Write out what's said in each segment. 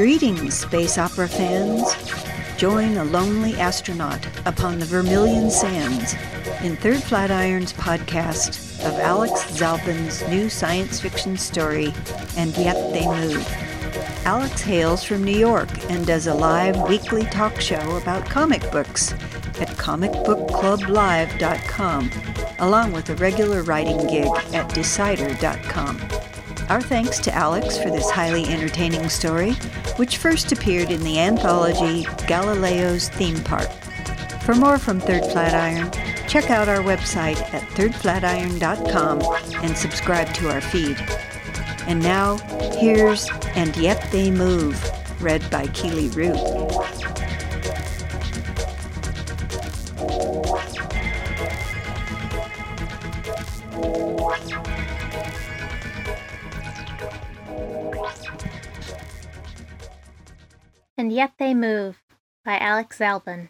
Greetings, space opera fans. Join a lonely astronaut upon the Vermilion Sands in Third Flatiron's podcast of Alex Zalben's new science fiction story, And Yet They Move. Alex hails from New York and does a live weekly talk show about comic books at comicbookclublive.com, along with a regular writing gig at decider.com. Our thanks to Alex for this highly entertaining story, which first appeared in the anthology Galileo's Theme Park. For more from Third Flatiron, check out our website at thirdflatiron.com and subscribe to our feed. And now, here's And Yet They Move, read by Keely Root. And Yet They Move by Alex Zalben.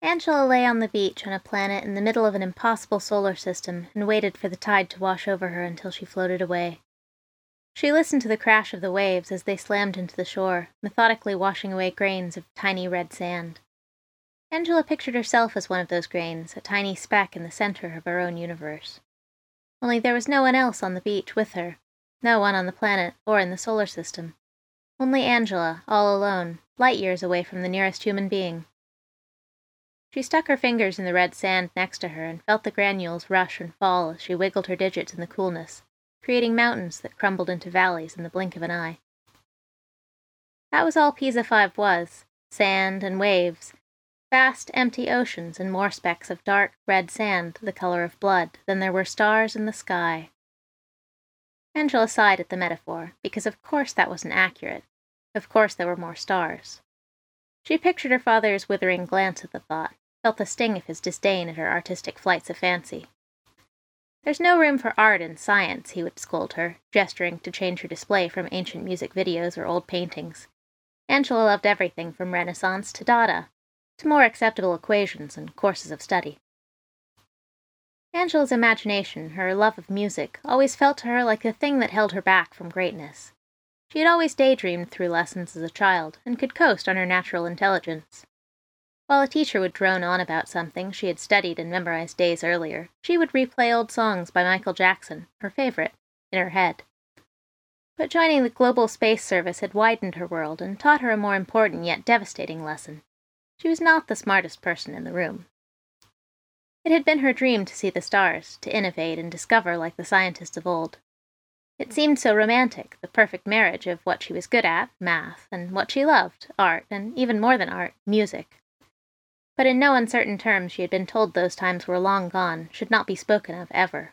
Angela lay on the beach on a planet in the middle of an impossible solar system and waited for the tide to wash over her until she floated away. She listened to the crash of the waves as they slammed into the shore, methodically washing away grains of tiny red sand. Angela pictured herself as one of those grains, a tiny speck in the center of her own universe. Only there was no one else on the beach with her, no one on the planet or in the solar system. Only Angela, all alone, light years away from the nearest human being. She stuck her fingers in the red sand next to her and felt the granules rush and fall as she wiggled her digits in the coolness, creating mountains that crumbled into valleys in the blink of an eye. That was all Pisa 5 was sand and waves, vast empty oceans and more specks of dark red sand the color of blood than there were stars in the sky. Angela sighed at the metaphor, because of course that wasn't accurate. Of course there were more stars. She pictured her father's withering glance at the thought, felt the sting of his disdain at her artistic flights of fancy. There's no room for art and science, he would scold her, gesturing to change her display from ancient music videos or old paintings. Angela loved everything from Renaissance to Dada, to more acceptable equations and courses of study. Angela's imagination, her love of music, always felt to her like the thing that held her back from greatness. She had always daydreamed through lessons as a child, and could coast on her natural intelligence. While a teacher would drone on about something she had studied and memorized days earlier, she would replay old songs by Michael Jackson, her favorite, in her head. But joining the Global Space Service had widened her world and taught her a more important yet devastating lesson. She was not the smartest person in the room. It had been her dream to see the stars, to innovate and discover like the scientists of old. It seemed so romantic, the perfect marriage of what she was good at, math, and what she loved, art, and even more than art, music. But in no uncertain terms she had been told those times were long gone, should not be spoken of ever.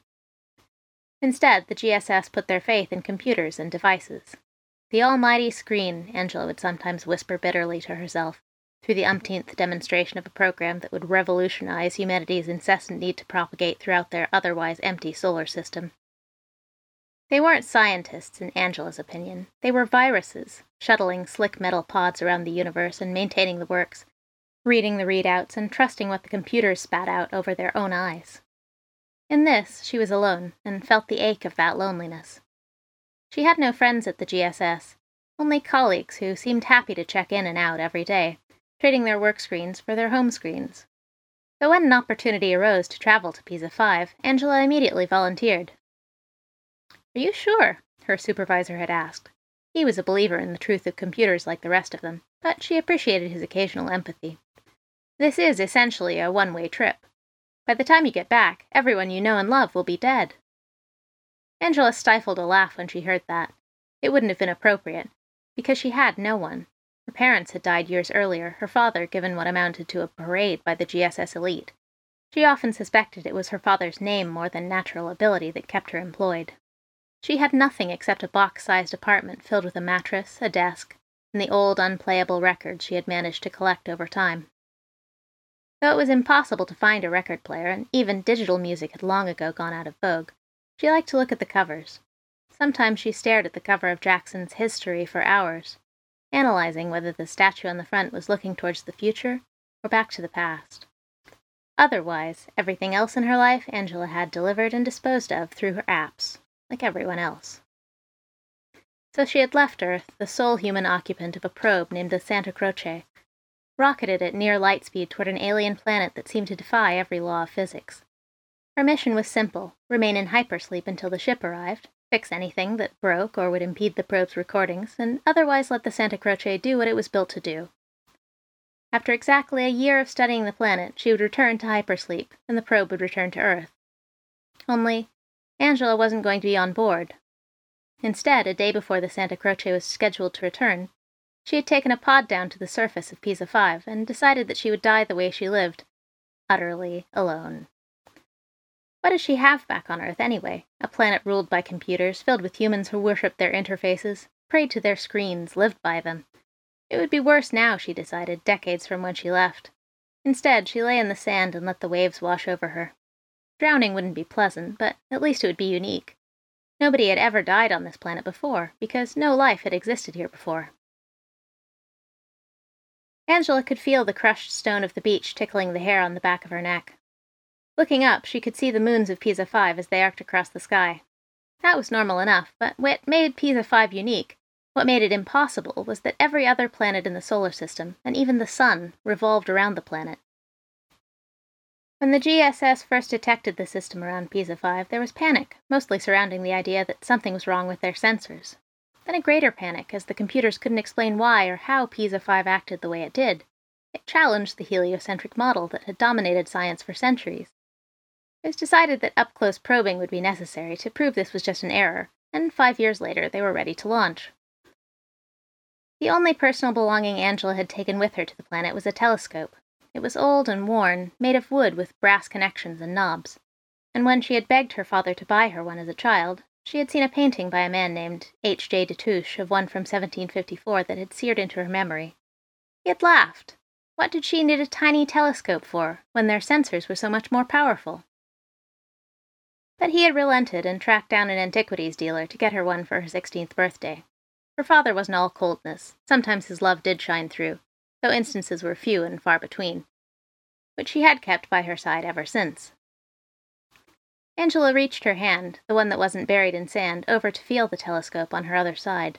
Instead, the GSS put their faith in computers and devices. The almighty screen, Angela would sometimes whisper bitterly to herself, through the umpteenth demonstration of a program that would revolutionize humanity's incessant need to propagate throughout their otherwise empty solar system. They weren't scientists, in Angela's opinion. They were viruses, shuttling slick metal pods around the universe and maintaining the works, reading the readouts and trusting what the computers spat out over their own eyes. In this, she was alone, and felt the ache of that loneliness. She had no friends at the GSS, only colleagues who seemed happy to check in and out every day, trading their work screens for their home screens. So when an opportunity arose to travel to Pisa 5, Angela immediately volunteered. Are you sure? her supervisor had asked. He was a believer in the truth of computers like the rest of them, but she appreciated his occasional empathy. This is essentially a one way trip. By the time you get back, everyone you know and love will be dead. Angela stifled a laugh when she heard that. It wouldn't have been appropriate, because she had no one. Her parents had died years earlier, her father given what amounted to a parade by the GSS elite. She often suspected it was her father's name more than natural ability that kept her employed. She had nothing except a box sized apartment filled with a mattress, a desk, and the old unplayable records she had managed to collect over time. Though it was impossible to find a record player, and even digital music had long ago gone out of vogue, she liked to look at the covers. Sometimes she stared at the cover of Jackson's History for hours, analyzing whether the statue on the front was looking towards the future or back to the past. Otherwise, everything else in her life Angela had delivered and disposed of through her apps, like everyone else. So she had left Earth, the sole human occupant of a probe named the Santa Croce, rocketed at near light speed toward an alien planet that seemed to defy every law of physics. Her mission was simple remain in hypersleep until the ship arrived, fix anything that broke or would impede the probe's recordings, and otherwise let the Santa Croce do what it was built to do. After exactly a year of studying the planet, she would return to hypersleep, and the probe would return to Earth. Only, Angela wasn't going to be on board. Instead, a day before the Santa Croce was scheduled to return, she had taken a pod down to the surface of Pisa 5 and decided that she would die the way she lived, utterly alone. What does she have back on Earth anyway? A planet ruled by computers, filled with humans who worshipped their interfaces, prayed to their screens, lived by them. It would be worse now, she decided, decades from when she left. Instead, she lay in the sand and let the waves wash over her. Drowning wouldn't be pleasant, but at least it would be unique. Nobody had ever died on this planet before, because no life had existed here before. Angela could feel the crushed stone of the beach tickling the hair on the back of her neck. Looking up, she could see the moons of Pisa 5 as they arced across the sky. That was normal enough, but what made Pisa 5 unique, what made it impossible, was that every other planet in the solar system, and even the sun, revolved around the planet. When the GSS first detected the system around Pisa 5, there was panic, mostly surrounding the idea that something was wrong with their sensors. Then a greater panic, as the computers couldn't explain why or how Pisa 5 acted the way it did. It challenged the heliocentric model that had dominated science for centuries. It was decided that up close probing would be necessary to prove this was just an error, and five years later they were ready to launch. The only personal belonging Angela had taken with her to the planet was a telescope. It was old and worn, made of wood with brass connections and knobs, and when she had begged her father to buy her one as a child, she had seen a painting by a man named H. J. Destouches of one from 1754 that had seared into her memory. He had laughed. What did she need a tiny telescope for, when their sensors were so much more powerful? But he had relented and tracked down an antiquities dealer to get her one for her sixteenth birthday. Her father wasn't all coldness. Sometimes his love did shine through, though instances were few and far between. Which she had kept by her side ever since. Angela reached her hand, the one that wasn't buried in sand, over to feel the telescope on her other side.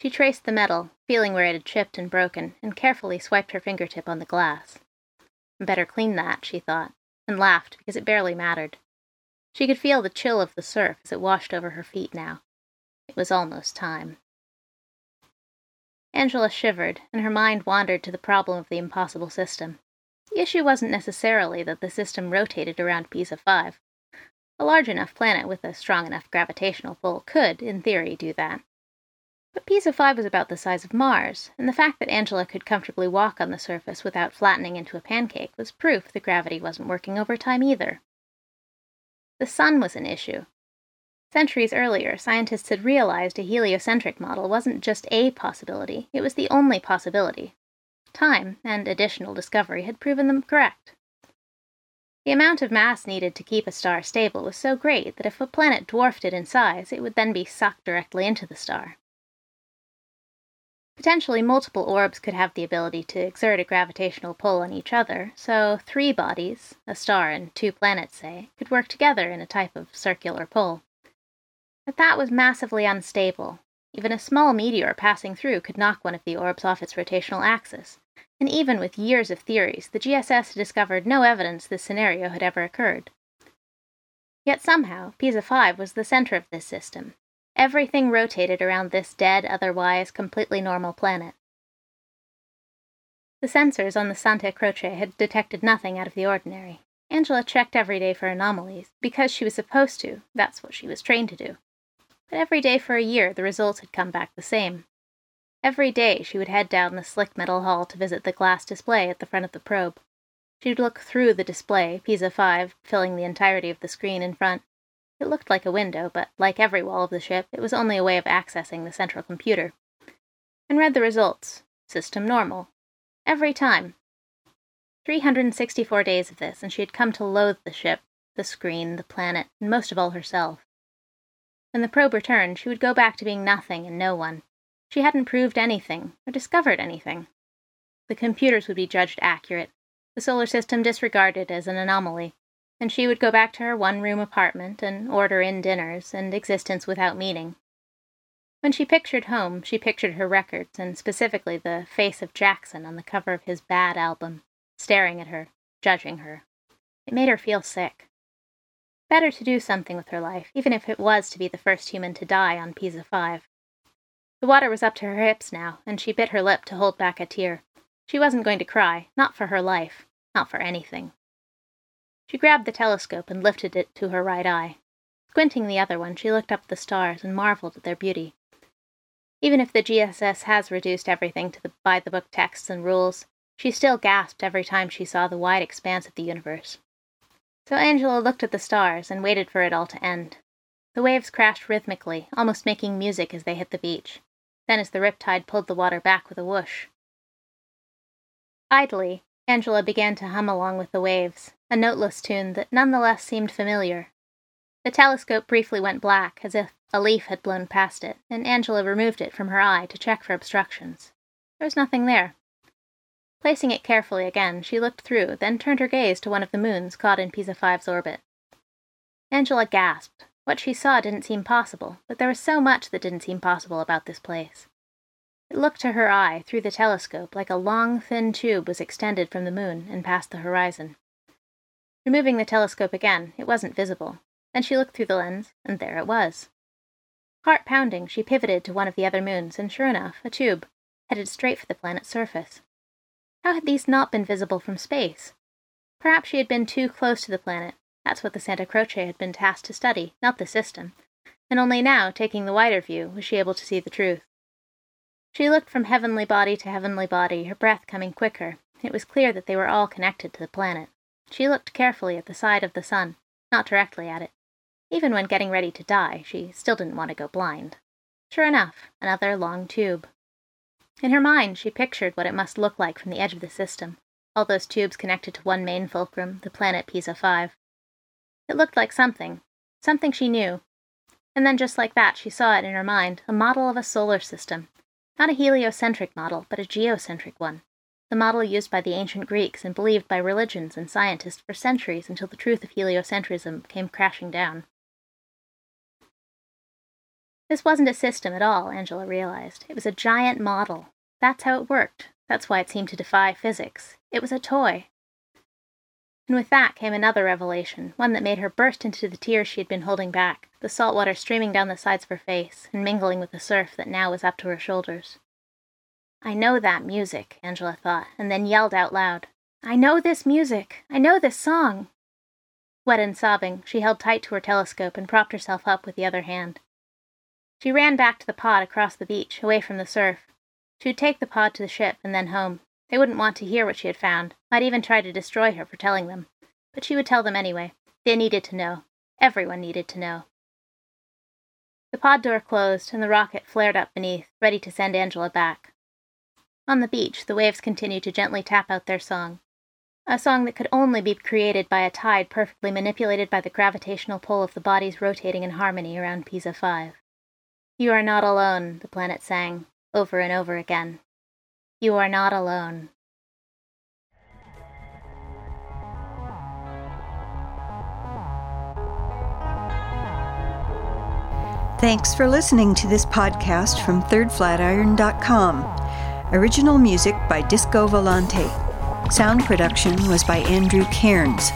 She traced the metal, feeling where it had chipped and broken, and carefully swiped her fingertip on the glass. Better clean that, she thought, and laughed because it barely mattered. She could feel the chill of the surf as it washed over her feet now. It was almost time. Angela shivered, and her mind wandered to the problem of the impossible system. The issue wasn't necessarily that the system rotated around Pisa 5. A large enough planet with a strong enough gravitational pull could, in theory, do that. But Pisa 5 was about the size of Mars, and the fact that Angela could comfortably walk on the surface without flattening into a pancake was proof the gravity wasn't working overtime either. The sun was an issue. Centuries earlier, scientists had realized a heliocentric model wasn't just a possibility, it was the only possibility. Time and additional discovery had proven them correct. The amount of mass needed to keep a star stable was so great that if a planet dwarfed it in size, it would then be sucked directly into the star. Potentially, multiple orbs could have the ability to exert a gravitational pull on each other, so three bodies, a star and two planets, say, could work together in a type of circular pull. But that was massively unstable. Even a small meteor passing through could knock one of the orbs off its rotational axis, and even with years of theories, the GSS had discovered no evidence this scenario had ever occurred. Yet somehow, Pisa 5 was the center of this system, Everything rotated around this dead, otherwise completely normal planet. The sensors on the Santa Croce had detected nothing out of the ordinary. Angela checked every day for anomalies, because she was supposed to, that's what she was trained to do. But every day for a year, the results had come back the same. Every day she would head down the slick metal hall to visit the glass display at the front of the probe. She'd look through the display, Pisa 5 filling the entirety of the screen in front, it looked like a window, but like every wall of the ship, it was only a way of accessing the central computer. And read the results. System normal. Every time. 364 days of this, and she had come to loathe the ship, the screen, the planet, and most of all herself. When the probe returned, she would go back to being nothing and no one. She hadn't proved anything, or discovered anything. The computers would be judged accurate, the solar system disregarded as an anomaly, and she would go back to her one room apartment and order in dinners and existence without meaning. When she pictured home, she pictured her records, and specifically the face of Jackson on the cover of his bad album, staring at her, judging her. It made her feel sick. Better to do something with her life, even if it was to be the first human to die on Pisa 5. The water was up to her hips now, and she bit her lip to hold back a tear. She wasn't going to cry, not for her life, not for anything. She grabbed the telescope and lifted it to her right eye. Squinting the other one, she looked up the stars and marveled at their beauty. Even if the GSS has reduced everything to the by the book texts and rules, she still gasped every time she saw the wide expanse of the universe. So Angela looked at the stars and waited for it all to end. The waves crashed rhythmically, almost making music as they hit the beach. Then, as the riptide pulled the water back with a whoosh. Idly, Angela began to hum along with the waves, a noteless tune that nonetheless seemed familiar. The telescope briefly went black, as if a leaf had blown past it, and Angela removed it from her eye to check for obstructions. There was nothing there. Placing it carefully again, she looked through, then turned her gaze to one of the moons caught in Pisa 5's orbit. Angela gasped. What she saw didn't seem possible, but there was so much that didn't seem possible about this place. It looked to her eye, through the telescope, like a long, thin tube was extended from the moon and past the horizon. Removing the telescope again, it wasn't visible. Then she looked through the lens, and there it was. Heart pounding, she pivoted to one of the other moons, and sure enough, a tube, headed straight for the planet's surface. How had these not been visible from space? Perhaps she had been too close to the planet. That's what the Santa Croce had been tasked to study, not the system. And only now, taking the wider view, was she able to see the truth. She looked from heavenly body to heavenly body, her breath coming quicker. It was clear that they were all connected to the planet. She looked carefully at the side of the sun, not directly at it. Even when getting ready to die, she still didn't want to go blind. Sure enough, another long tube. In her mind, she pictured what it must look like from the edge of the system, all those tubes connected to one main fulcrum, the planet Pisa 5. It looked like something, something she knew. And then, just like that, she saw it in her mind a model of a solar system. Not a heliocentric model, but a geocentric one. The model used by the ancient Greeks and believed by religions and scientists for centuries until the truth of heliocentrism came crashing down. This wasn't a system at all, Angela realized. It was a giant model. That's how it worked. That's why it seemed to defy physics. It was a toy. And with that came another revelation, one that made her burst into the tears she had been holding back, the salt water streaming down the sides of her face and mingling with the surf that now was up to her shoulders. I know that music, Angela thought, and then yelled out loud. I know this music. I know this song. Wet and sobbing, she held tight to her telescope and propped herself up with the other hand. She ran back to the pod across the beach, away from the surf. She would take the pod to the ship and then home. They wouldn't want to hear what she had found, might even try to destroy her for telling them. But she would tell them anyway. They needed to know. Everyone needed to know. The pod door closed, and the rocket flared up beneath, ready to send Angela back. On the beach, the waves continued to gently tap out their song. A song that could only be created by a tide perfectly manipulated by the gravitational pull of the bodies rotating in harmony around Pisa 5. You are not alone, the planet sang, over and over again. You are not alone. Thanks for listening to this podcast from thirdflatiron.com. Original music by Disco Volante. Sound production was by Andrew Cairns.